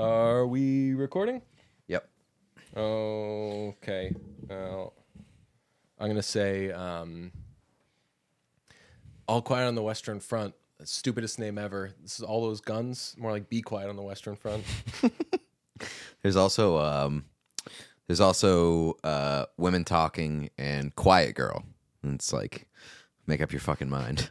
Are we recording? Yep. Okay. Uh, I'm gonna say um, "All Quiet on the Western Front." Stupidest name ever. This is all those guns. More like "Be Quiet on the Western Front." There's also um, there's also uh, women talking and quiet girl. And it's like, make up your fucking mind.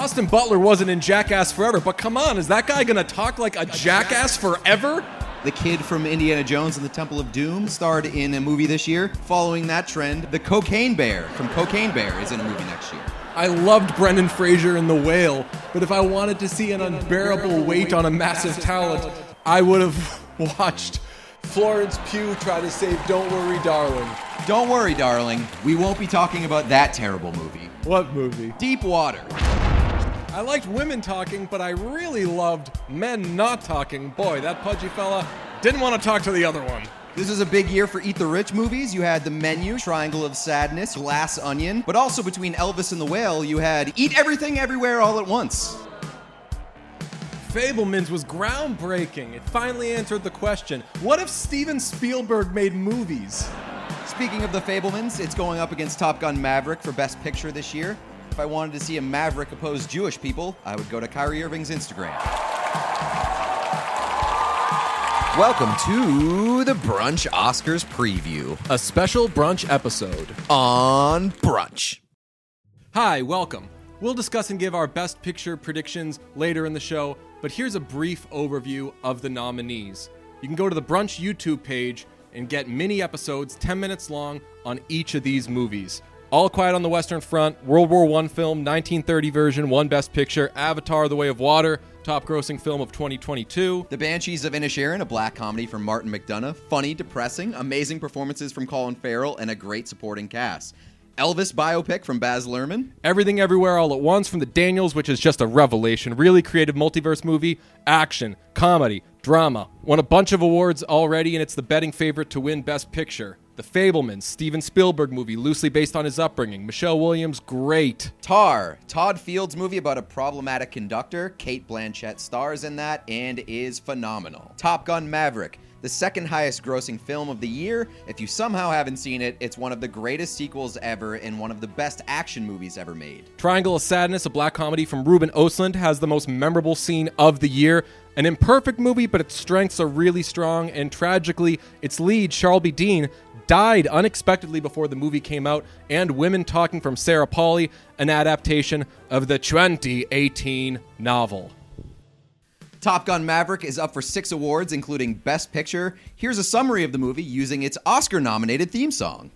Austin Butler wasn't in Jackass Forever, but come on, is that guy gonna talk like a jackass forever? The kid from Indiana Jones and the Temple of Doom starred in a movie this year. Following that trend, the Cocaine Bear from Cocaine Bear is in a movie next year. I loved Brendan Fraser in The Whale, but if I wanted to see an unbearable weight on a massive talent, I would have watched Florence Pugh try to save Don't Worry Darling. Don't worry, darling. We won't be talking about that terrible movie. What movie? Deep Water. I liked women talking, but I really loved men not talking. Boy, that pudgy fella didn't want to talk to the other one. This is a big year for Eat the Rich movies. You had The Menu, Triangle of Sadness, Glass Onion, but also between Elvis and the Whale, you had Eat Everything Everywhere All at Once. Fabelmans was groundbreaking. It finally answered the question what if Steven Spielberg made movies? Speaking of the Fabelmans, it's going up against Top Gun Maverick for Best Picture this year. If I wanted to see a Maverick oppose Jewish people, I would go to Kyrie Irving's Instagram. Welcome to the Brunch Oscars preview A special brunch episode. on Brunch. Hi, welcome. We'll discuss and give our best picture predictions later in the show, but here's a brief overview of the nominees. You can go to the Brunch YouTube page and get mini episodes 10 minutes long on each of these movies. All Quiet on the Western Front, World War I film, 1930 version, one best picture, Avatar The Way of Water, top grossing film of 2022. The Banshees of Inisherin, a black comedy from Martin McDonagh. Funny, depressing, amazing performances from Colin Farrell, and a great supporting cast. Elvis biopic from Baz Luhrmann. Everything Everywhere All at Once from the Daniels, which is just a revelation. Really creative multiverse movie, action, comedy, drama. Won a bunch of awards already, and it's the betting favorite to win Best Picture. The Fabelmans, Steven Spielberg movie, loosely based on his upbringing. Michelle Williams, great. Tar, Todd Field's movie about a problematic conductor. Cate Blanchett stars in that and is phenomenal. Top Gun Maverick, the second highest grossing film of the year. If you somehow haven't seen it, it's one of the greatest sequels ever and one of the best action movies ever made. Triangle of Sadness, a black comedy from Ruben Ostlund, has the most memorable scene of the year. An imperfect movie, but its strengths are really strong, and tragically, its lead, Charlbi Dean, died unexpectedly before the movie came out, and Women Talking from Sarah Polley, an adaptation of the 2018 novel. Top Gun Maverick is up for six awards, including Best Picture. Here's a summary of the movie using its Oscar nominated theme song.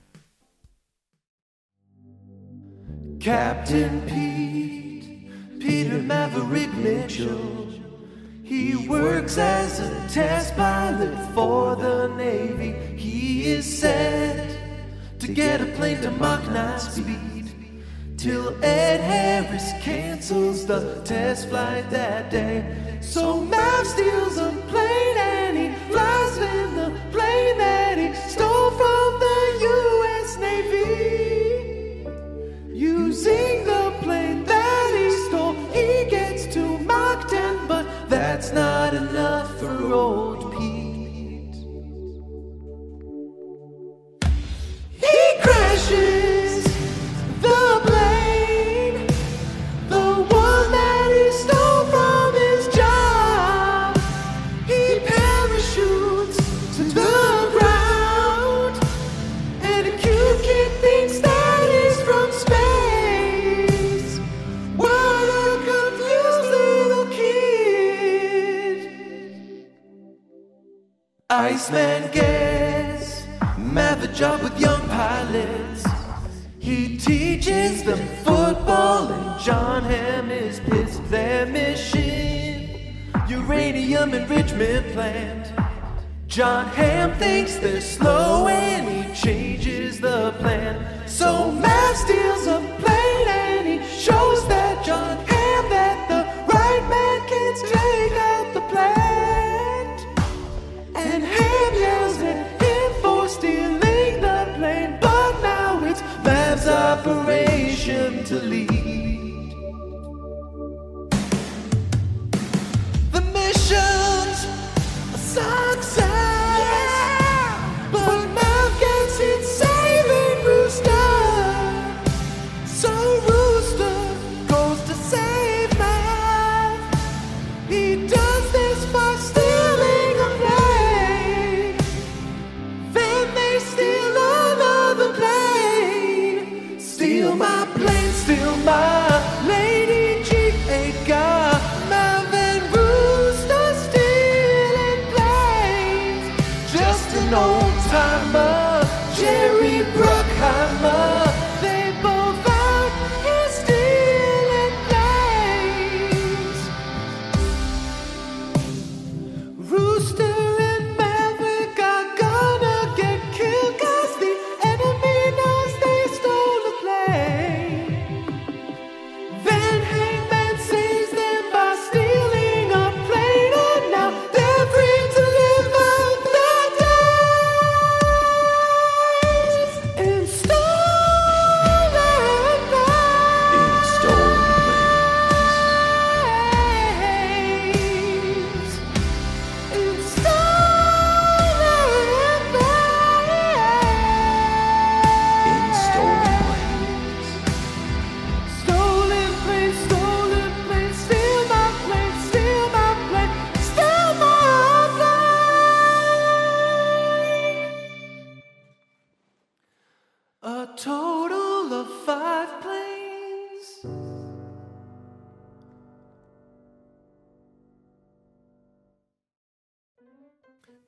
Captain Pete, Peter Maverick Mitchell. He works as a test pilot for the Navy. He is set to get a plane to Mach 9 speed. Till Ed Harris cancels the test flight that day. So Mav steals a plane and he flies in the plane that he stole from the U.S. Navy. Using the that's not enough for old Pete. He crashes thinks they're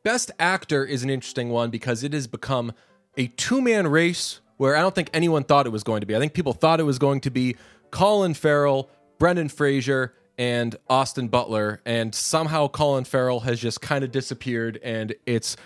Best Actor is an interesting one because it has become a two man race where I don't think anyone thought it was going to be. I think people thought it was going to be Colin Farrell, Brendan Fraser, and Austin Butler. And somehow Colin Farrell has just kind of disappeared, and it's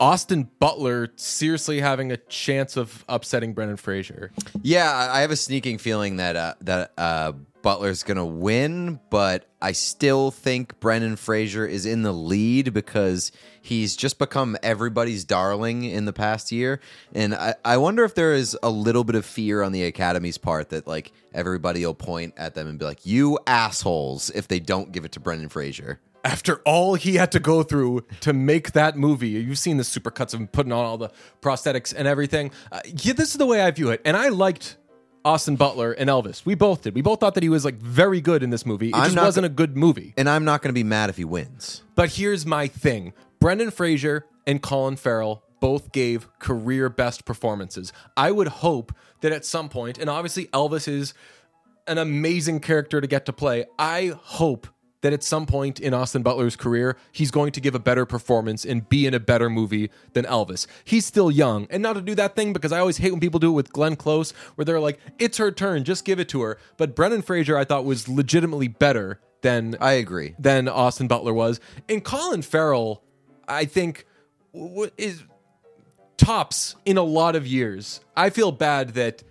Austin Butler seriously having a chance of upsetting Brendan Fraser. Yeah, I have a sneaking feeling that uh, that uh, Butler's gonna win, but I still think Brendan Fraser is in the lead because he's just become everybody's darling in the past year, and I, I wonder if there is a little bit of fear on the Academy's part that like everybody will point at them and be like, "You assholes!" if they don't give it to Brendan Fraser. After all he had to go through to make that movie. You've seen the supercuts of him putting on all the prosthetics and everything. Uh, yeah, this is the way I view it. And I liked Austin Butler and Elvis. We both did. We both thought that he was like very good in this movie. It I'm just not wasn't a good movie. And I'm not going to be mad if he wins. But here's my thing Brendan Fraser and Colin Farrell both gave career best performances. I would hope that at some point, and obviously Elvis is an amazing character to get to play. I hope that at some point in Austin Butler's career, he's going to give a better performance and be in a better movie than Elvis. He's still young. And not to do that thing because I always hate when people do it with Glenn Close, where they're like, it's her turn, just give it to her. But Brendan Fraser, I thought, was legitimately better than I agree. than Austin Butler was. And Colin Farrell, I think, w- is tops in a lot of years. I feel bad that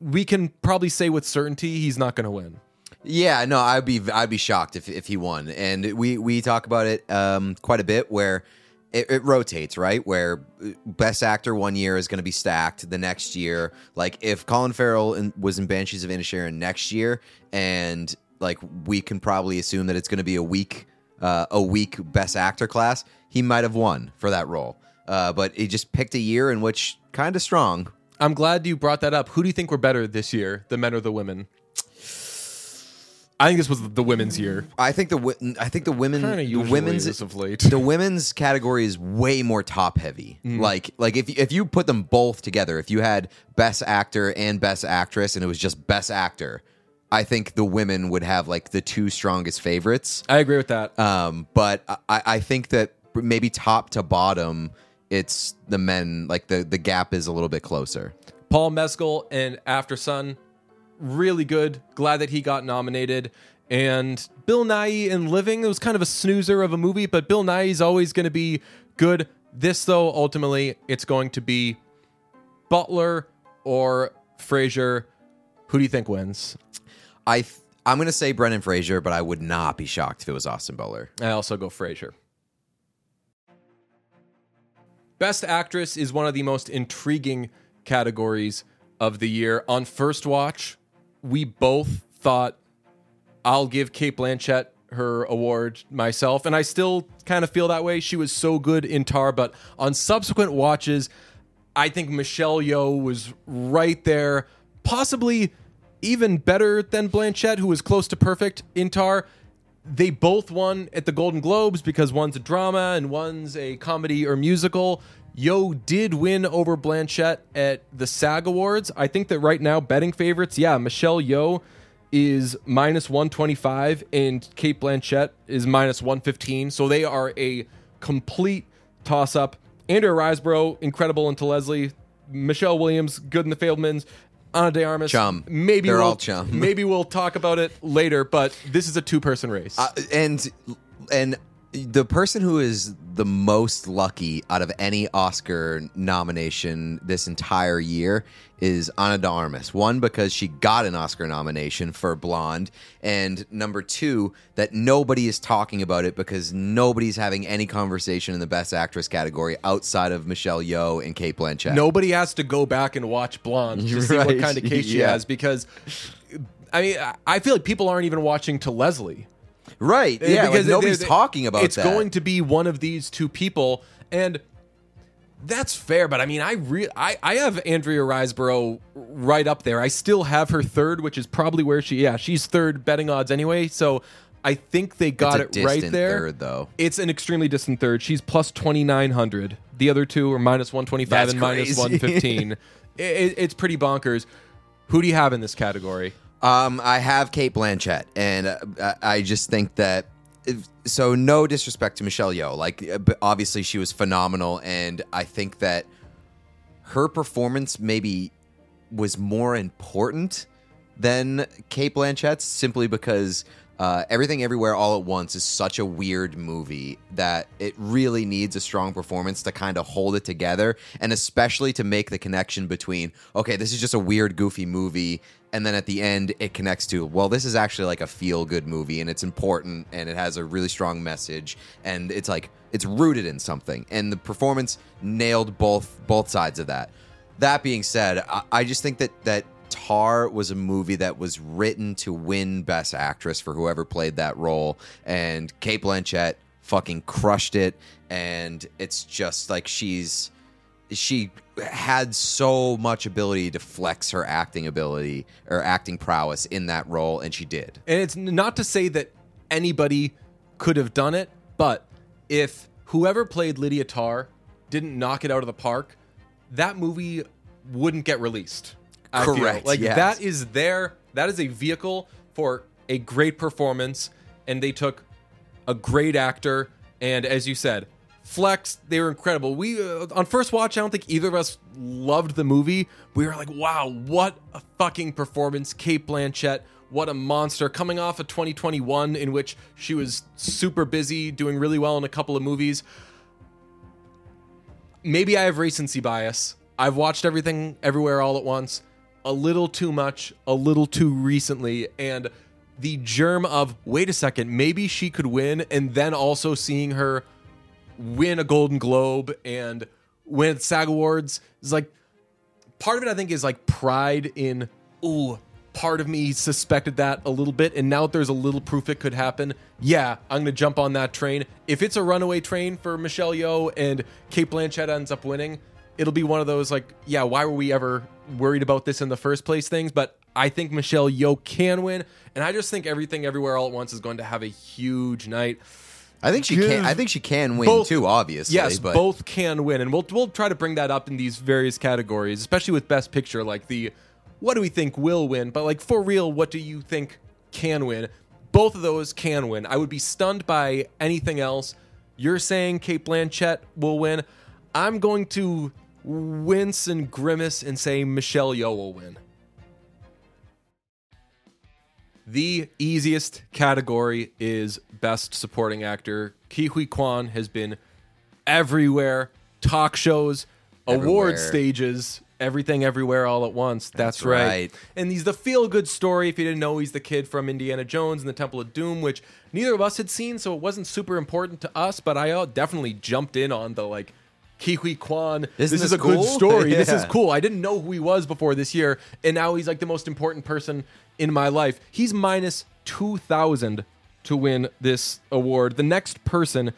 we can probably say with certainty he's not going to win. Yeah, no, I'd be I'd be shocked if if he won. And we we talk about it um, quite a bit where it, it rotates, right? Where uh, best actor one year is going to be stacked. The next year, like if Colin Farrell in, was in Banshees of Inisherin next year, and like we can probably assume that it's going to be a week uh, a weak best actor class, he might have won for that role. Uh, but he just picked a year in which kind of strong. I'm glad you brought that up. Who do you think were better this year, the men or the women? I think this was the women's year. I think the wi- I think the women Kinda the usually women's is of late. the women's category is way more top heavy. Mm. Like like if if you put them both together, if you had best actor and best actress and it was just best actor, I think the women would have like the two strongest favorites. I agree with that. Um, but I, I think that maybe top to bottom, it's the men. Like the the gap is a little bit closer. Paul Mescal and Aftersun, really good. Glad that he got nominated. And Bill Nighy in Living, it was kind of a snoozer of a movie, but Bill Nighy is always going to be good. This, though, ultimately, it's going to be Butler or Fraser. Who do you think wins? I th- I'm gonna say Brendan Fraser, but I would not be shocked if it was Austin Butler. I also go Fraser. Best Actress is one of the most intriguing categories of the year. On first watch, we both thought I'll give Cate Blanchett her award myself, and I still kind of feel that way. She was so good in Tar, but on subsequent watches, I think Michelle Yeoh was right there, possibly even better than Blanchett, who was close to perfect in Tar. They both won at the Golden Globes because one's a drama and one's a comedy or musical. Yeoh did win over Blanchett at the SAG Awards. I think that right now, betting favorites, yeah, Michelle Yeoh is minus 125 and Cate Blanchett is minus 115. So they are a complete toss up. Andrea Riseborough, incredible into Leslie. Michelle Williams, good in the Fabelmans. Ana de Armas, Chum. Maybe They're we'll, all chum. maybe we'll talk about it later, but this is a two person race. Uh, and and the person who is the most lucky out of any Oscar nomination this entire year is Ana de Armas. One because she got an Oscar nomination for Blonde, and number two that nobody is talking about it because nobody's having any conversation in the Best Actress category outside of Michelle Yeoh and Cate Blanchett. Nobody has to go back and watch Blonde to see what kind of case she has because, I mean, I feel like people aren't even watching to Leslie. Right? Yeah, because they- nobody's they- talking about it's that. going to be one of these two people and that's fair but i mean i re- I, I have andrea riseborough right up there i still have her third which is probably where she yeah she's third betting odds anyway so i think they got it right there third, though. it's an extremely distant third she's plus 2900 the other two are minus 125 That's and crazy. 115 it, it- it's pretty bonkers who do you have in this category Um, I have Cate Blanchett, and uh, I I just think that if, so no disrespect to Michelle Yeoh, like uh, obviously she was phenomenal, and I think that her performance maybe was more important than Cate Blanchett's, simply because uh, Everything Everywhere All at Once is such a weird movie that it really needs a strong performance to kind of hold it together, and especially to make the connection between okay, this is just a weird, goofy movie, and then at the end it connects to well, this is actually like a feel good movie, and it's important, and it has a really strong message, and it's like it's rooted in something, and the performance nailed both both sides of that. That being said, I, I just think that that Tar was a movie that was written to win Best Actress for whoever played that role, and Cate Blanchett fucking crushed it. And it's just like she's she had so much ability to flex her acting ability or acting prowess in that role, and she did. And it's not to say that anybody could have done it, but if whoever played Lydia Tar didn't knock it out of the park, that movie wouldn't get released. I feel. Correct, Like yes. that is their that is a vehicle for a great performance, and they took a great actor, and as you said, Flex, they were incredible. We uh, on first watch, I don't think either of us loved the movie. We were like, "Wow, what a fucking performance!" Cate Blanchett, what a monster! Coming off of 2021, in which she was super busy, doing really well in a couple of movies. Maybe I have recency bias. I've watched everything everywhere all at once, a little too much, a little too recently, and the germ of wait a second, maybe she could win, and then also seeing her win a Golden Globe and win SAG Awards is like part of it. I think is like pride in ooh. Part of me suspected that a little bit, and now that there's a little proof it could happen, yeah, I'm gonna jump on that train. If it's a runaway train for Michelle Yeoh and Cate Blanchett ends up winning, it'll be one of those like, yeah, why were we ever worried about this in the first place things? But I think Michelle Yeoh can win, and I just think everything everywhere all at once is going to have a huge night. I think she can. I think she can win Both- too. Obviously, Yes, but both can win, and we'll we'll try to bring that up in these various categories, especially with Best Picture. Like the what do we think will win, but like for real, what do you think can win? Both of those can win. I would be stunned by anything else. You're saying Cate Blanchett will win. I'm going to wince and grimace and say Michelle Yeoh will win. The easiest category is Best Supporting Actor. Ke Huy Quan has been everywhere, talk shows, award stages, everything everywhere all at once. That's, That's right. right. And he's the feel good story. If you didn't know, he's the kid from Indiana Jones and the Temple of Doom, which neither of us had seen, so it wasn't super important to us, but I uh, definitely jumped in on the like Ke Huy Quan. Isn't this is a good cool? story. This is cool. I didn't know who he was before this year, and now he's like the most important person in my life. He's minus 2,000 to win this award. The next person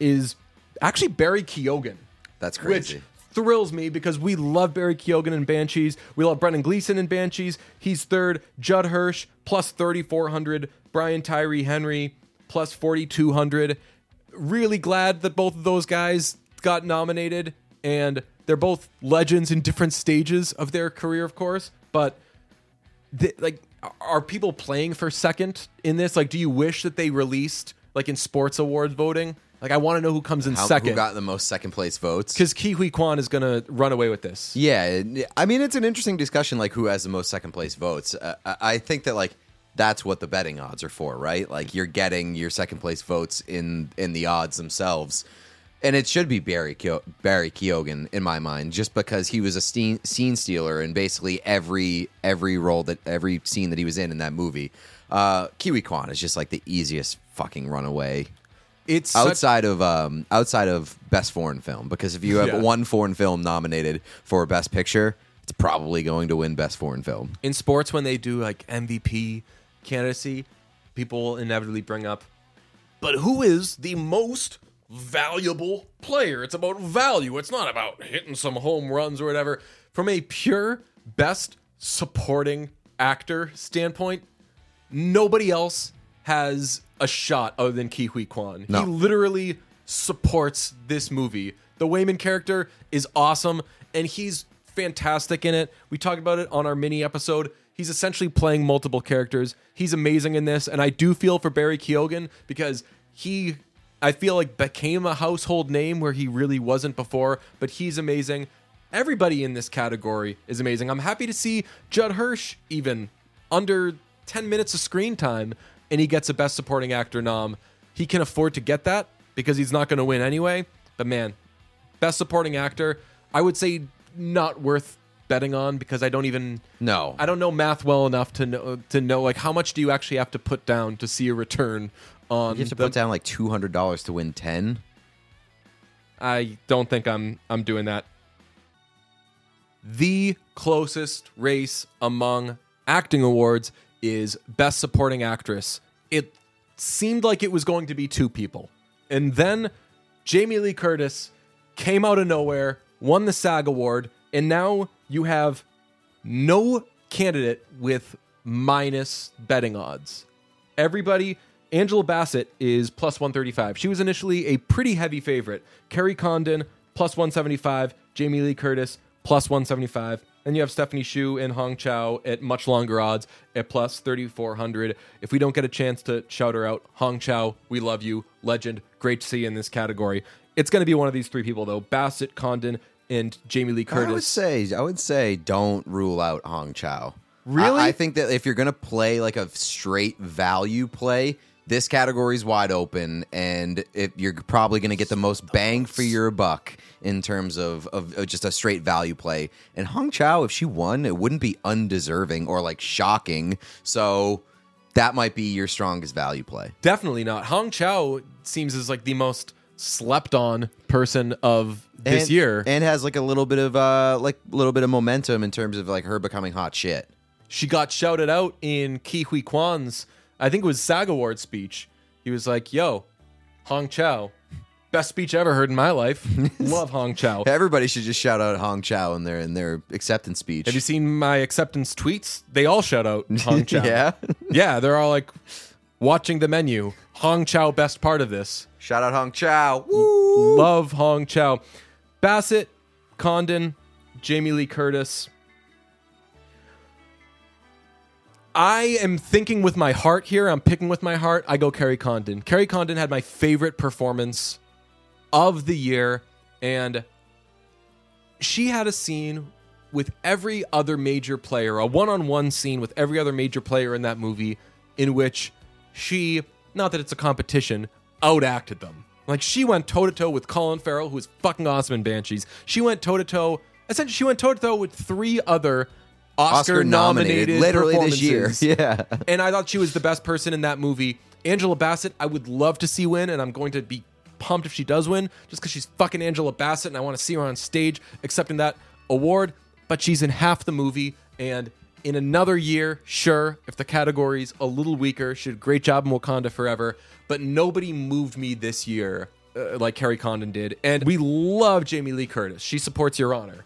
is actually Barry Keoghan. That's crazy. Which thrills me because we love Barry Keoghan and Banshees. We love Brendan Gleeson and Banshees. He's third. Judd Hirsch plus 3,400. Brian Tyree Henry plus 4,200. Really glad that both of those guys got nominated. And they're both legends in different stages of their career, of course. But like are people playing for second in this like do you wish that they released like in sports awards voting like i want to know who comes in How, second who got the most second place votes? because Ke Huy Quan is gonna run away with this Yeah, I mean it's an interesting discussion, like who has the most second place votes. Uh, I think that like that's what the betting odds are for, right? Like you're getting your second place votes in in the odds themselves, and it should be Barry Keo- Barry Keoghan in my mind, just because he was a scene, scene stealer in basically every every role that every scene that he was in in that movie. Uh, Ke Huy Quan is just like the easiest fucking runaway it's such- outside of um, outside of best foreign film because if you have Yeah. one foreign film nominated for best picture it's probably going to win best foreign film in sports when they do like mvp candidacy people inevitably bring up but who is the most valuable player it's about value it's not about hitting some home runs or whatever from a pure best supporting actor standpoint nobody else has a shot other than Ke Huy Quan. No. He literally supports this movie. The Waymond character is awesome, and he's fantastic in it. We talked about it on our mini episode. He's essentially playing multiple characters. He's amazing in this, and I do feel for Barry Keoghan because he I feel like became a household name where he really wasn't before, but he's amazing. Everybody in this category is amazing. I'm happy to see Judd Hirsch even under 10 minutes of screen time and he gets a best supporting actor nom. He can afford to get that because he's not going to win anyway. But man, best supporting actor, I would say not worth betting on because I don't even No. I don't know math well enough to know to know like how much do you actually have to put down to see a return Um, on You have to the- put down like two hundred dollars to win ten. I don't think I'm I'm doing that. The closest race among acting awards is best supporting actress. It seemed like it was going to be two people. And then Jamie Lee Curtis came out of nowhere, won the SAG award, and now you have no candidate with minus betting odds. Everybody, Angela Bassett is plus 135. She was initially a pretty heavy favorite. Kerry Condon, plus 175. Jamie Lee Curtis, plus 175. Then you have Stephanie Hsu and Hong Chau at much longer odds at plus 3,400. If we don't get a chance to shout her out, Hong Chau, we love you. Legend. Great to see you in this category. It's going to be one of these three people, though Bassett, Condon, and Jamie Lee Curtis. I would say I would say don't rule out Hong Chau. Really? I, I think that if you're gonna play like a straight value play, this category is wide open, and if you're probably gonna get the most bang for your buck in terms of, of of just a straight value play. And Hong Chau, if she won, it wouldn't be undeserving or like shocking. So that might be your strongest value play. Definitely not. Hong Chau seems as like the most slept on person of this and, year. and has like a little bit of uh like a little bit of momentum in terms of like her becoming hot shit. she got shouted out in Ke Huy Quan's, I think it was SAG Award speech. He was like, "Yo, Hong Chau, best speech I ever heard in my life. Love Hong Chau. Everybody should just shout out Hong Chau in their in their acceptance speech. Have you seen my acceptance tweets? They all shout out Hong Chow. yeah. yeah, they're all like watching the menu. Hong Chau, best part of this. Shout out Hong Chau. Woo! Love Hong Chau. Bassett, Condon, Jamie Lee Curtis. I am thinking with my heart here. I'm picking with my heart. I go Kerry Condon. Kerry Condon had my favorite performance of the year, and she had a scene with every other major player, a one on one scene with every other major player in that movie, in which she, not that it's a competition, outacted them. Like she went toe to toe with Colin Farrell, who was fucking awesome in Banshees. She went toe to toe, essentially, she went toe to toe with three other Oscar nominated literally this year. Yeah. and I thought she was the best person in that movie. Angela Bassett, I would love to see win, and I'm going to be pumped if she does win, just because she's fucking Angela Bassett, and I want to see her on stage accepting that award. But she's in half the movie, and in another year, sure, if the category's a little weaker, she did a great job in Wakanda Forever, but nobody moved me this year uh, like Kerry Condon did. And we love Jamie Lee Curtis. She supports Your Honor.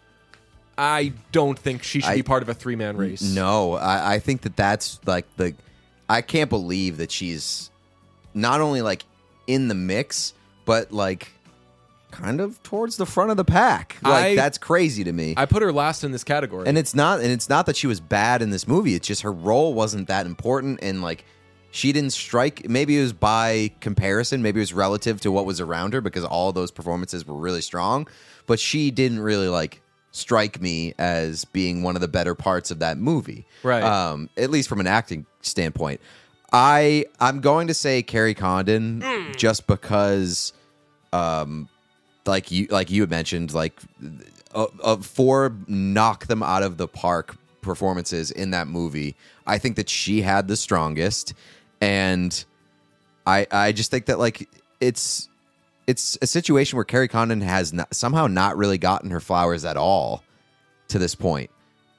I don't think she should I- be part of a three man race. No, I, I think that that's like the. I can't believe that she's not only like in the mix, but like kind of towards the front of the pack. Like I- that's crazy to me. I put her last in this category. and it's not and it's not that she was bad in this movie it's just her role wasn't that important and like she didn't strike maybe it was by comparison maybe it was relative to what was around her because all those performances were really strong but she didn't really like strike me as being one of the better parts of that movie. Right. um at least from an acting standpoint. I i'm going to say kerry condon just because um like you like you had mentioned like uh, uh, four knock them out of the park performances in that movie. I think that she had the strongest. And i i just think that like it's it's a situation where Kerry Condon has not, somehow not really gotten her flowers at all to this point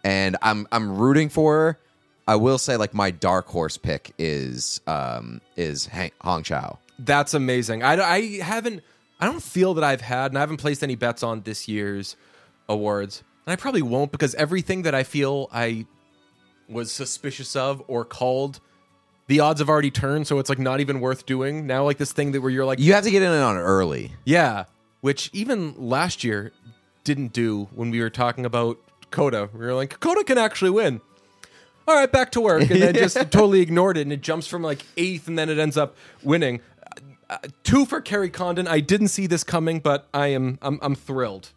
and i'm i'm rooting for her i will say like my dark horse pick is um is Hang- hong chau That's amazing. I, I haven't, I don't feel that I've had, and I haven't placed any bets on this year's awards. And I probably won't because everything that I feel I was suspicious of or called, the odds have already turned. So it's like not even worth doing. Now, like this thing that where you're like, you have to get in on it early yeah, which even last year didn't do when we were talking about Coda. We were like, Coda can actually win. All right, back to work, and then just totally ignored it, and it jumps from like eighth, and then it ends up winning. uh, two for Kerry Condon. I didn't see this coming, but I am I'm, I'm thrilled.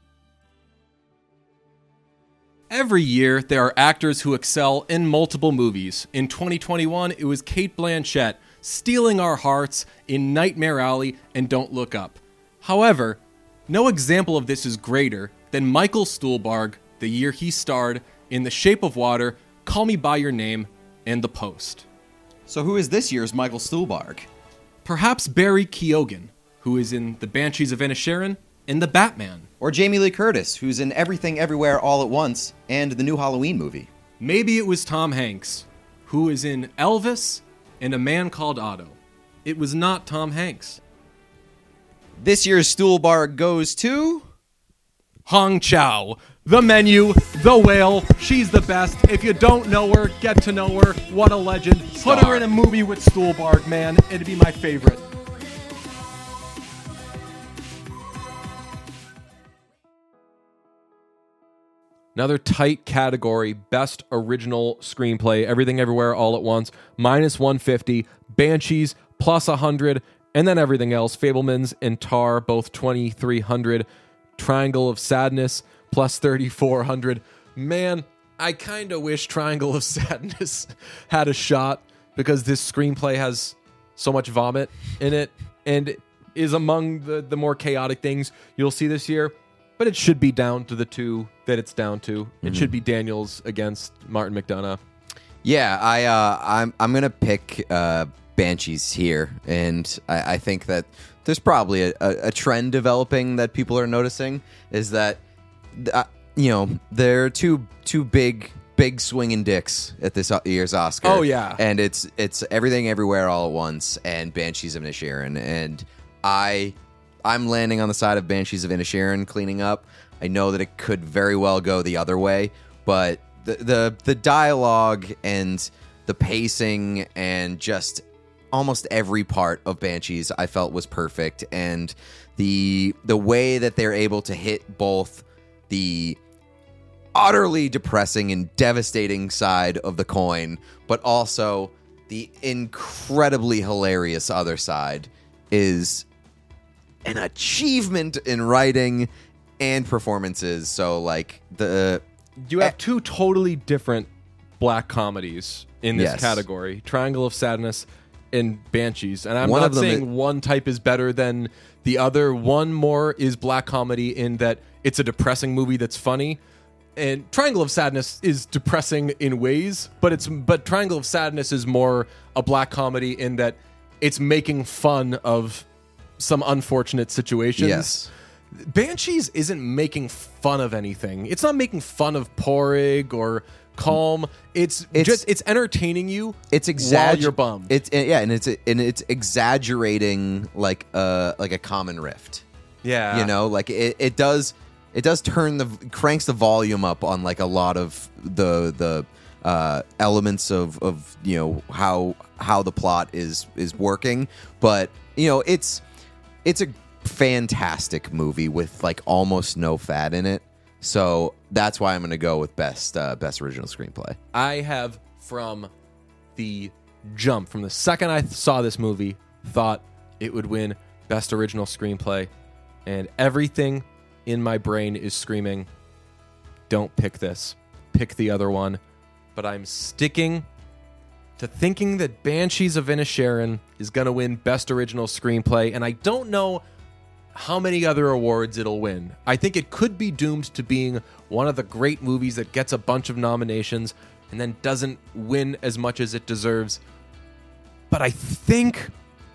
Every year, there are actors who excel in multiple movies. In 2021, it was Cate Blanchett stealing our hearts in Nightmare Alley and Don't Look Up. However, no example of this is greater than Michael Stuhlbarg the year he starred in The Shape of Water, Call Me By Your Name, and The Post. So who is this year's Michael Stuhlbarg? Perhaps Barry Keoghan, who is in The Banshees of Inisherin and The Batman. Or Jamie Lee Curtis, who's in Everything Everywhere All at Once and the new Halloween movie. Maybe it was Tom Hanks, who is in Elvis and A Man Called Otto. It was not Tom Hanks. This year's Stuhlbarg goes to. Hong Chau. The menu, the whale, she's the best. If you don't know her, get to know her. What a legend. Put her in a movie with Stuhlbarg, man. It'd be my favorite. Another tight category Best Original Screenplay, Everything Everywhere All at Once, minus 150, Banshees, plus 100, and then everything else. Fabelmans and Tar, both 2300, Triangle of Sadness, plus 3400. Man, I kind of wish Triangle of Sadness had a shot because this screenplay has so much vomit in it and is among the, the more chaotic things you'll see this year. But it should be down to the two that it's down to. It should be Daniels against Martin McDonagh. Yeah, I uh, I'm I'm gonna pick uh, Banshees here, and I, I think that there's probably a, a, a trend developing that people are noticing is that uh, you know there are two two big big swinging dicks at this year's Oscar. Oh, yeah. and it's it's everything everywhere all at once, and Banshees of Inisherin, and I I'm landing on the side of Banshees of Inisherin cleaning up. I know that it could very well go the other way, but the the, the dialogue and the pacing and just almost every part of Banshees I felt was perfect and the the way that they're able to hit both the utterly depressing and devastating side of the coin, but also the incredibly hilarious other side is an achievement in writing and performances. So like the You have eh, two totally different black comedies in this Yes. category Triangle of Sadness and Banshees. And I'm One not of them saying i- one type is better than the other. One more is black comedy in that it's a depressing movie that's funny. And Triangle of Sadness is depressing in ways, but it's but Triangle of Sadness is more a black comedy in that it's making fun of some unfortunate situations. Yes. Banshees isn't making fun of anything. It's not making fun of Pádraic or Colm. It's, It's- just it's entertaining you. it's while you're bummed. It's yeah, and it's and it's exaggerating like a like a common rift. yeah, you know like it, it does it does turn the cranks the volume up on like a lot of the the uh elements of of you know how how the plot is is working but you know it's it's a fantastic movie with like almost no fat in it. So that's why i'm gonna go with best uh best original screenplay. I have from the jump, from the second I saw this movie, thought it would win Best Original Screenplay, and everything in my brain is screaming, "Don't pick this, pick the other one." But I'm sticking to thinking that Banshees of Inisherin is going to win Best Original Screenplay, and I don't know how many other awards it'll win. I think it could be doomed to being one of the great movies that gets a bunch of nominations and then doesn't win as much as it deserves. But I think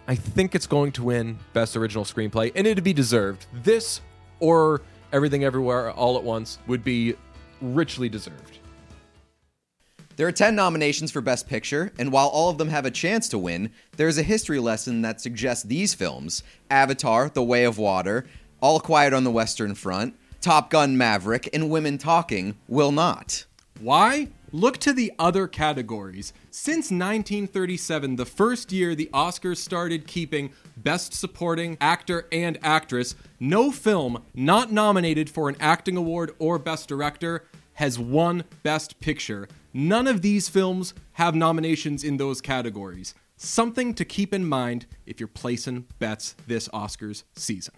I think it's going to win best original screenplay and it'd be deserved. This or Everything Everywhere All at Once would be richly deserved. There are 10 nominations for Best Picture, and while all of them have a chance to win, there is a history lesson that suggests these films Avatar, The Way of Water, All Quiet on the Western Front, Top Gun Maverick, and Women Talking will not. Why? Look to the other categories. Since 1937, the first year the Oscars started keeping Best Supporting Actor and Actress, no film not nominated for an acting award or Best Director has won Best Picture. None of these films have nominations in those categories. Something to keep in mind if you're placing bets this Oscars season.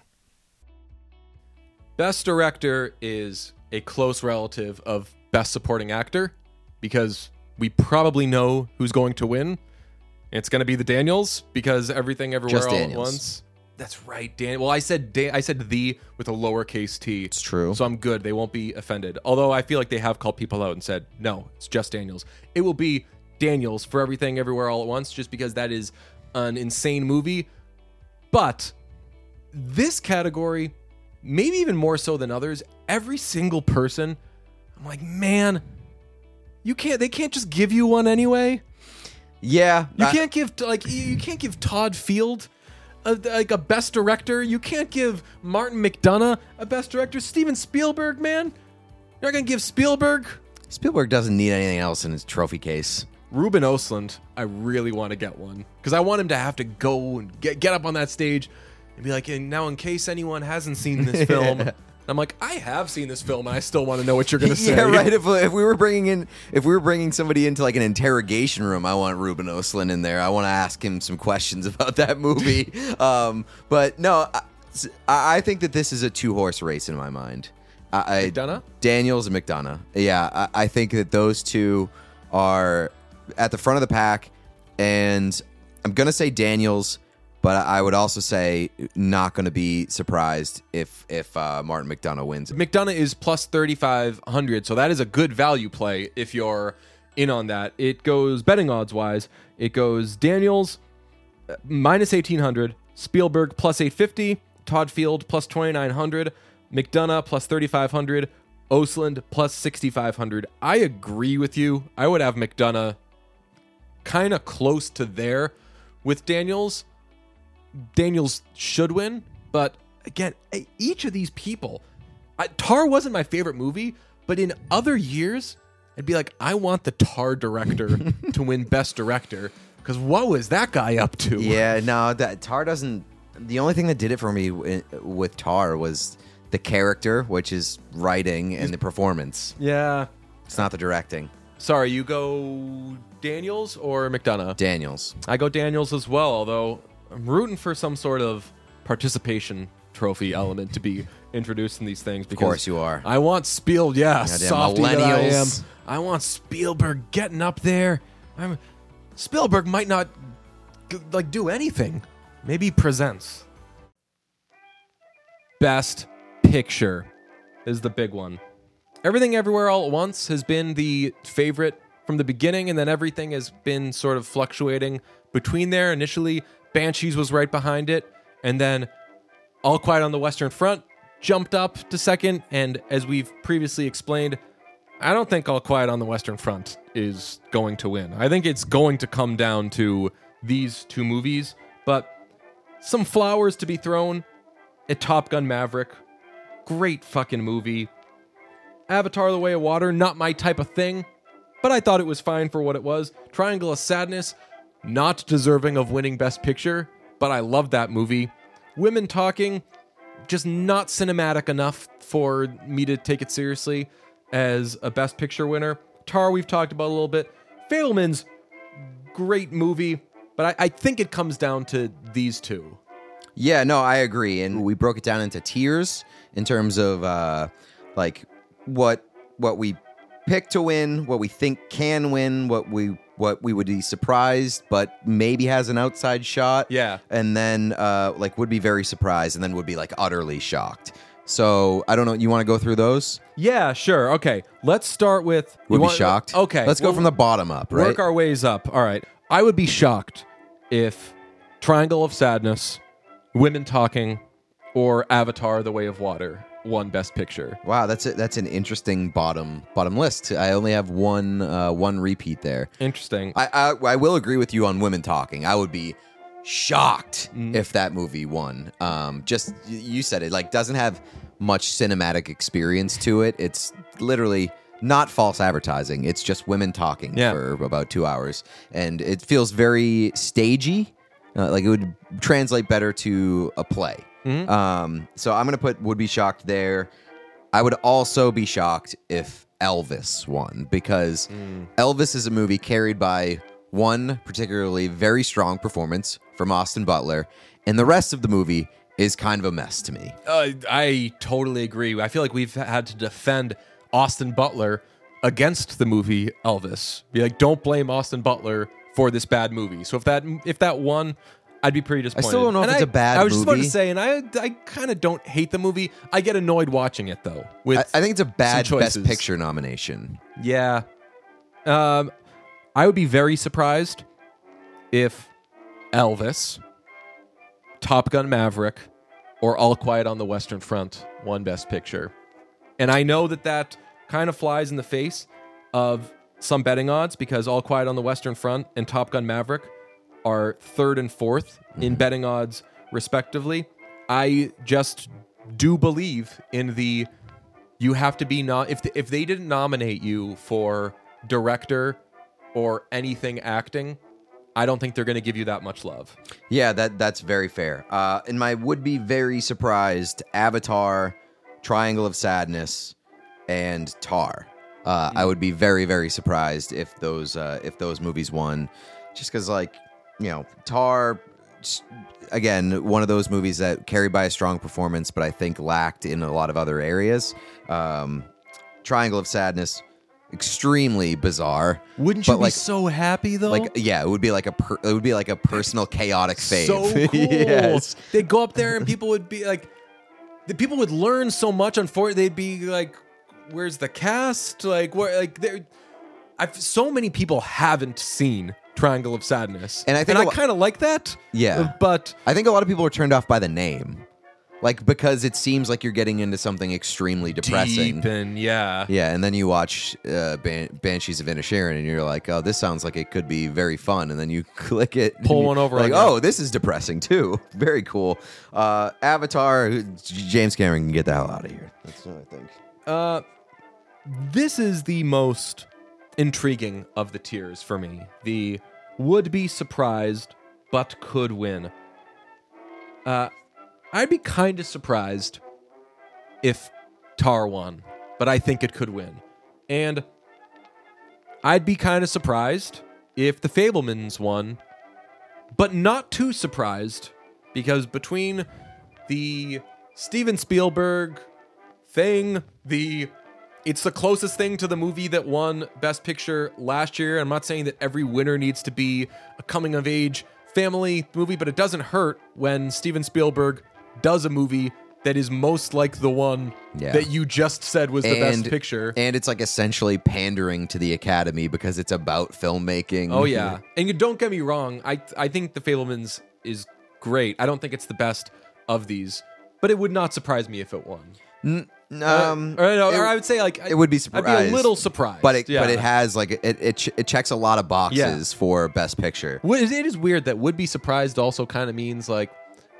Best Director is a close relative of Best Supporting Actor because we probably know who's going to win. It's going to be the Daniels because everything everywhere Just all Daniels. at once. That's right, Dan. Well, I said da- I said the with a lowercase t. It's true. So I'm good. They won't be offended. Although I feel like they have called people out and said, no, it's just Daniels. It will be Daniels for everything everywhere all at once, just because that is an insane movie. But this category, maybe even more so than others, every single person, I'm like, man, you can't. They can't just give you one anyway. Yeah, You I- can't give like you can't give Todd Field a, like a best director. You can't give Martin McDonagh a best director. Steven Spielberg, man, you're not gonna give Spielberg. Spielberg doesn't need anything else in his trophy case. Ruben Ostlund, I really want to get one because I want him to have to go and get get up on that stage and be like, "And now in case anyone hasn't seen this film, I'm like, I have seen this film and I still want to know what you're gonna say. Yeah, right. If, if we were bringing in, if we were bringing somebody into like an interrogation room, I want Ruben Ostlund in there. I want to ask him some questions about that movie. um, but no, I, I think that this is a two horse race in my mind. I, I, McDonagh? Daniels and McDonagh. Yeah, I, I think that those two are at the front of the pack, and I'm gonna say Daniels. But I would also say not going to be surprised if if uh, Martin McDonagh wins. McDonagh is plus 3,500, so that is a good value play if you're in on that. It goes betting odds wise, it goes Daniels uh, minus 1,800, Spielberg plus 850, Todd Field plus 2,900, McDonagh plus 3,500, Ostlund plus 6,500. I agree with you. I would have McDonagh kind of close to there with Daniels. Daniels should win, but again, each of these people, I, Tar wasn't my favorite movie, but in other years, I'd be like, I want the Tar director to win Best Director because what was that guy up to? Yeah, no, that Tar doesn't. The only thing that did it for me wi- with Tar was the character, which is writing, and the performance. yeah. It's not the directing. Sorry, you go Daniels or McDonagh? Daniels. I go Daniels as well, although I'm rooting for some sort of participation trophy element to be introduced in these things. Because Of course you are. I want Spiel, yeah, Goddamn softy that I am. millennials. I want Spielberg getting up there. I'm Spielberg might not g- like do anything. Maybe he presents. Best Picture is the big one. Everything Everywhere All at Once has been the favorite from the beginning, and then everything has been sort of fluctuating between there. Initially, Banshees was right behind it, and then All Quiet on the Western Front jumped up to second. And as we've previously explained, I don't think All Quiet on the Western Front is going to win. I think it's going to come down to these two movies, but some flowers to be thrown at Top Gun Maverick. Great fucking movie. Avatar The Way of Water, not my type of thing, but I thought it was fine for what it was. Triangle of Sadness, not deserving of winning Best Picture, but I loved that movie. Women Talking, just not cinematic enough for me to take it seriously as a Best Picture winner. Tar, we've talked about a little bit. Fabelmans great movie, but I, I think it comes down to these two. Yeah, no, I agree. And we broke it down into tiers in terms of uh, like what what we pick to win, what we think can win, what we what we would be surprised, but maybe has an outside shot. Yeah. and then uh, like would be very surprised, and then would be like utterly shocked. So I don't know. You want to go through those? Yeah, sure. Okay, let's start with. Would be want- shocked. Okay, let's go well, from the bottom up. Right. Work our ways up. All right. I would be shocked if Triangle of Sadness, Women Talking, or Avatar: The Way of Water won Best Picture. Wow, that's a, that's an interesting bottom bottom list. I only have one uh, one repeat there. Interesting. I, I I will agree with you on women talking. I would be shocked Mm. if that movie won. Um, just you said it like doesn't have much cinematic experience to it. It's literally not false advertising. It's just women talking Yeah. for about two hours, and it feels very stagey. Uh, like it would translate better to a play. Mm-hmm. Um, so I'm gonna put would be shocked there. I would also be shocked if Elvis won because Mm. Elvis is a movie carried by one particularly very strong performance from Austin Butler, and the rest of the movie is kind of a mess to me. Uh, I totally agree. I feel like we've had to defend Austin Butler against the movie Elvis. Be like, don't blame Austin Butler for this bad movie. So if that if that won, I'd be pretty disappointed. I still don't know if And it's I- a bad I was just about to say, and I I kind of don't hate the movie. I get annoyed watching it though. With I, I think it's a bad Best. Picture nomination. Yeah. Um, I would be very surprised if Elvis, Top Gun Maverick, or All Quiet on the Western Front won Best Picture. And I know that that kind of flies in the face of some betting odds because All Quiet on the Western Front and Top Gun Maverick are third and 4th in betting odds, respectively. I just do believe in the you have to be not if if they didn't nominate you for director or anything acting, I don't think they're going to give you that much love. Yeah, that that's very fair. Uh, and my would be very surprised Avatar, Triangle of Sadness, and Tar. Uh, I would be very very surprised if those uh, if those movies won, just because like you know Tar. Again, one of those movies that carried by a strong performance, but I think lacked in a lot of other areas. Um, Triangle of Sadness, extremely bizarre. Wouldn't but you be like, so happy though? like yeah, it would be like a per, it would be like a personal chaotic fave. so cool. yes. They'd go up there and people would be like, the people would learn so much. On Unfortunately, they'd be like, "Where's the cast?" Like, where? Like, there. I've so many people haven't seen Triangle of Sadness, And I think and I lo- kind of like that. Yeah. but I think a lot of people are turned off by the name. Like because it seems like you're getting into something extremely depressing. deep and yeah, yeah, and then you watch uh, Ban- Banshees of Inisherin and you're like, "Oh, this sounds like it could be very fun." And then you click it, Pull one over like, on "Oh, this is depressing too." Very cool. Uh, Avatar, James Cameron can get the hell out of here. That's what I think. Uh, this is the most intriguing of the tiers for me. The would be surprised, but could win. Uh, I'd be kind of surprised if Tar won, but I think it could win. And I'd be kind of surprised if the Fabelmans won, but not too surprised because between the Steven Spielberg thing, the it's the closest thing to the movie that won Best Picture last year. I'm not saying that every winner needs to be a coming of age family movie, but it doesn't hurt when Steven Spielberg does a movie that is most like the one Yeah. that you just said was the best picture. And it's like essentially pandering to the Academy because it's about filmmaking. Oh yeah, and you don't get me wrong. I I think the Fabelmans is great. I don't think it's the best of these, but it would not surprise me if it won. Um, or, no, it- or I would say like it would be surprised. I'd be a little surprised, but it yeah. but it has like it it, ch- it checks a lot of boxes for best picture. It is weird that would be surprised also kind of means like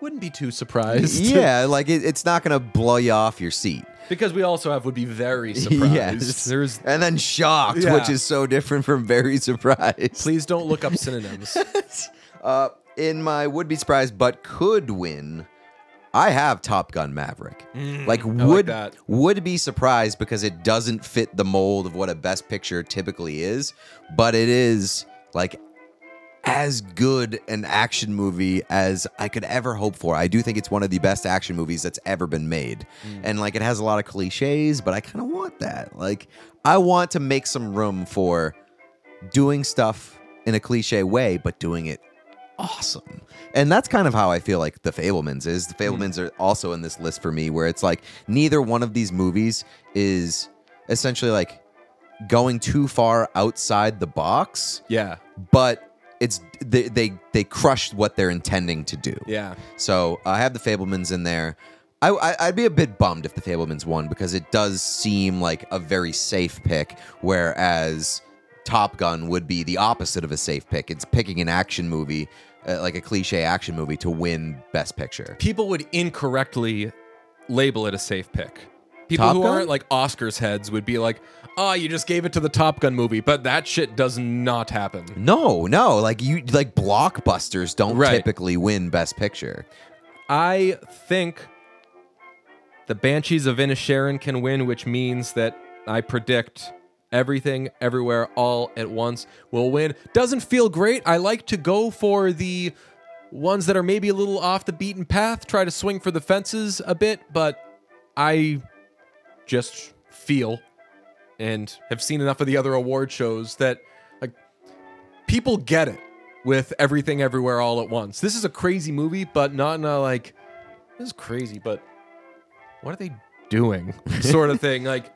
wouldn't be too surprised. yeah, like it, it's not gonna blow you off your seat. because we also have would be very surprised. yes, There's and then shocked, Yeah. which is so different from very surprised. please don't look up synonyms. Uh, in my would be surprised, but could win. I have Top Gun Maverick. like Mm, like would that. would be surprised because it doesn't fit the mold of what a best picture typically is, but it is like as good an action movie as I could ever hope for. I do think it's one of the best action movies that's ever been made. And like it has a lot of cliches, but I kind of want that. Like I want to make some room for doing stuff in a cliche way, but doing it awesome. And that's kind of how I feel like The Fabelmans is. The hmm. Fabelmans are also in this list for me where it's like neither one of these movies is essentially like going too far outside the box, yeah, but it's they they, they crushed what they're intending to do. yeah. So I have the Fabelmans in there. I, I, I'd be a bit bummed if the Fabelmans won because it does seem like a very safe pick, whereas Top Gun would be the opposite of a safe pick. It's picking an action movie, uh, like a cliche action movie, to win Best Picture. People would incorrectly label it a safe pick. People Top who Gun? aren't like Oscars heads would be like, "Oh, you just gave it to the Top Gun movie," but that shit does not happen. No, no, like you, like blockbusters don't Right. typically win Best Picture. I think the Banshees of Inisherin can win, which means that I predict Everything, Everywhere, All at Once will win. Doesn't feel great. I like to go for the ones that are maybe a little off the beaten path, try to swing for the fences a bit, but I just feel and have seen enough of the other award shows that like people get it with everything everywhere all at once. This is a crazy movie, but not in a like this is crazy, but what are they doing? sort of thing. Like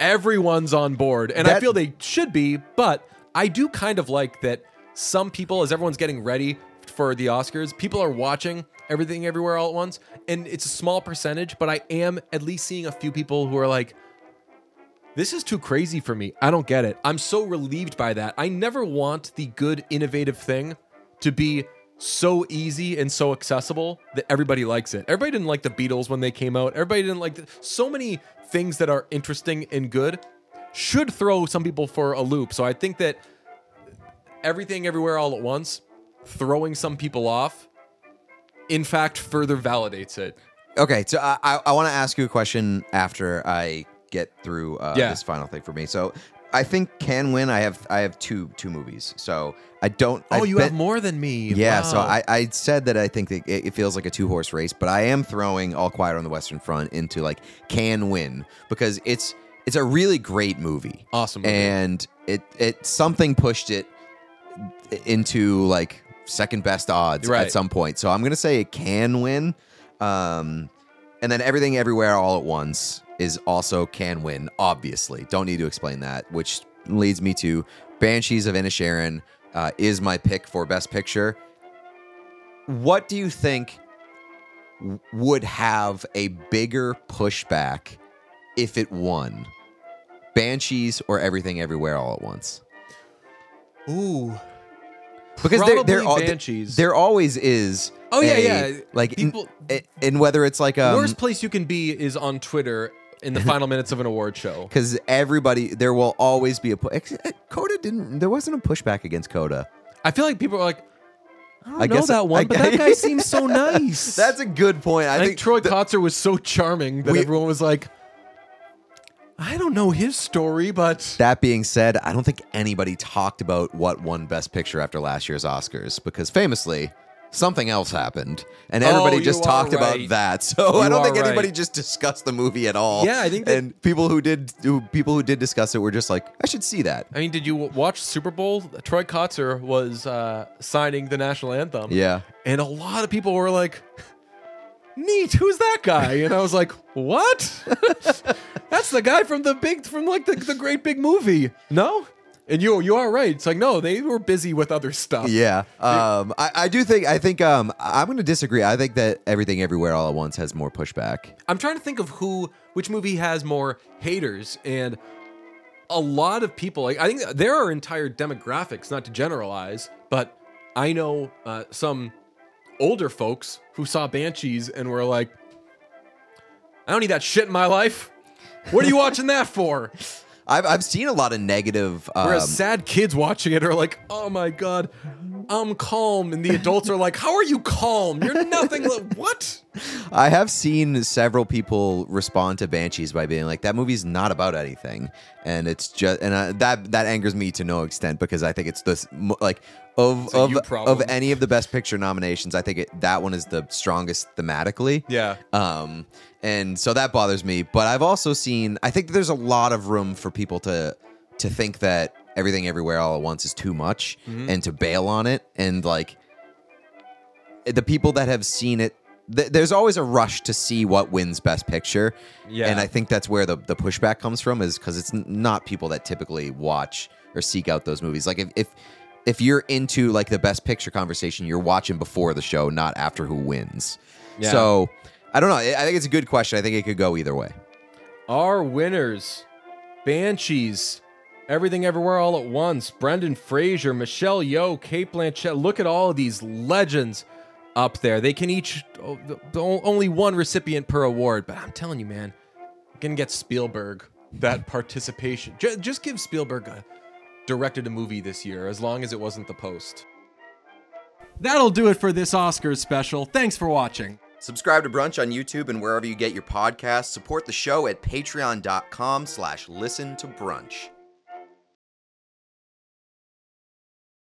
everyone's on board, and I feel they should be, but I do kind of like that some people, as everyone's getting ready for the Oscars, people are watching everything everywhere all at once, and it's a small percentage, but I am at least seeing a few people who are like, this is too crazy for me. I don't get it. I'm so relieved by that. I never want the good, innovative thing to be so easy and so accessible that everybody likes it. Everybody didn't like the Beatles when they came out. Everybody didn't like the, so many things that are interesting and good should throw some people for a loop. So I think that everything everywhere all at once throwing some people off in fact further validates it. Okay, so I I, I want to ask you a question after I get through uh, Yeah. this final thing for me. So I think can win. I have I have two two movies. So I don't. Oh, I've you been- have more than me. Yeah, so I, I said that I think that it, it feels like a two horse race, but I am throwing All Quiet on the Western Front into like can win because it's it's a really great movie. Awesome movie. and it it something pushed it into like second best odds Right. at some point. So I'm gonna say it can win, um, and then everything everywhere all at once is also can win. Obviously, don't need to explain that. Which leads me to Banshees of Inisherin uh, is my pick for best picture. What do you think would have a bigger pushback if it won? Banshees or Everything Everywhere All at Once? Ooh. Because there, there, Banshees. there always is. Oh, yeah, a- yeah. Like in- People- in, in whether it's like um, Worst place you can be is on Twitter in the final minutes of an award show. because everybody there will always be a pu- eh, Coda didn't there wasn't a pushback against Coda. I feel like people are like, I don't I know guess that one, I- but that guy seems so nice. That's a good point. I, think think Troy Kotsur was so charming that We- everyone was like, I don't know his story, but That being said, I don't think anybody talked about what won Best Picture after last year's Oscars because famously something else happened and everybody Oh, just talked about that. So You I don't think anybody right. just discussed the movie at all. Yeah, I think that- and people who did who, people who did discuss it were just like, I should see that. I mean, did you watch Super Bowl? Troy Kotsur was uh, signing the national anthem. Yeah. And a lot of people were like, neat, who's that guy? And I was like, what? That's the guy from the big, from like the, the great big movie. No? And you you are right. It's like, no, they were busy with other stuff. Yeah. Um I, I do think I think um I'm gonna disagree. I think that everything everywhere all at once has more pushback. I'm trying to think of who, which movie has more haters, and a lot of people. Like I think there are entire demographics, not to generalize, but I know uh, some older folks who saw Banshees and were like, "I don't need that shit in my life. What are you watching that for?" I've I've seen a lot of negative um, Whereas sad kids watching it are like, "Oh my god, I'm calm," and the adults are like, "How are you calm? You're nothing. li- what?" I have seen several people respond to Banshees by being like, "That movie's not about anything," and it's just and uh, that that angers me to no extent because I think it's the mo- like of of of any of the Best Picture nominations, I think it, that one is the strongest thematically. Yeah. Um, and so that bothers me. But I've also seen. I think there's a lot of room for people to to think that everything everywhere all at once is too much Mm-hmm. and to bail on it. And like the people that have seen it th- there's always a rush to see what wins best picture. Yeah. and i think that's where the, the pushback comes from is because it's n- not people that typically watch or seek out those movies. Like if, if if you're into like the best picture conversation you're watching before the show not after who wins. Yeah. so i don't know. I I think it's a good question. I think it could go either way. Our winners Banshees, Everything Everywhere All at Once, Brendan Fraser, Michelle Yeoh, Cate Blanchett. Look at all of these legends up there. They can each, oh, only one recipient per award, but I'm telling you, man, going to get Spielberg that participation. Ju- Just give Spielberg a directed a movie this year, as long as it wasn't The Post. That'll do it for this Oscars special. Thanks for watching. Subscribe to Brunch on YouTube and wherever you get your podcasts. Support the show at patreon.com slash listen to brunch.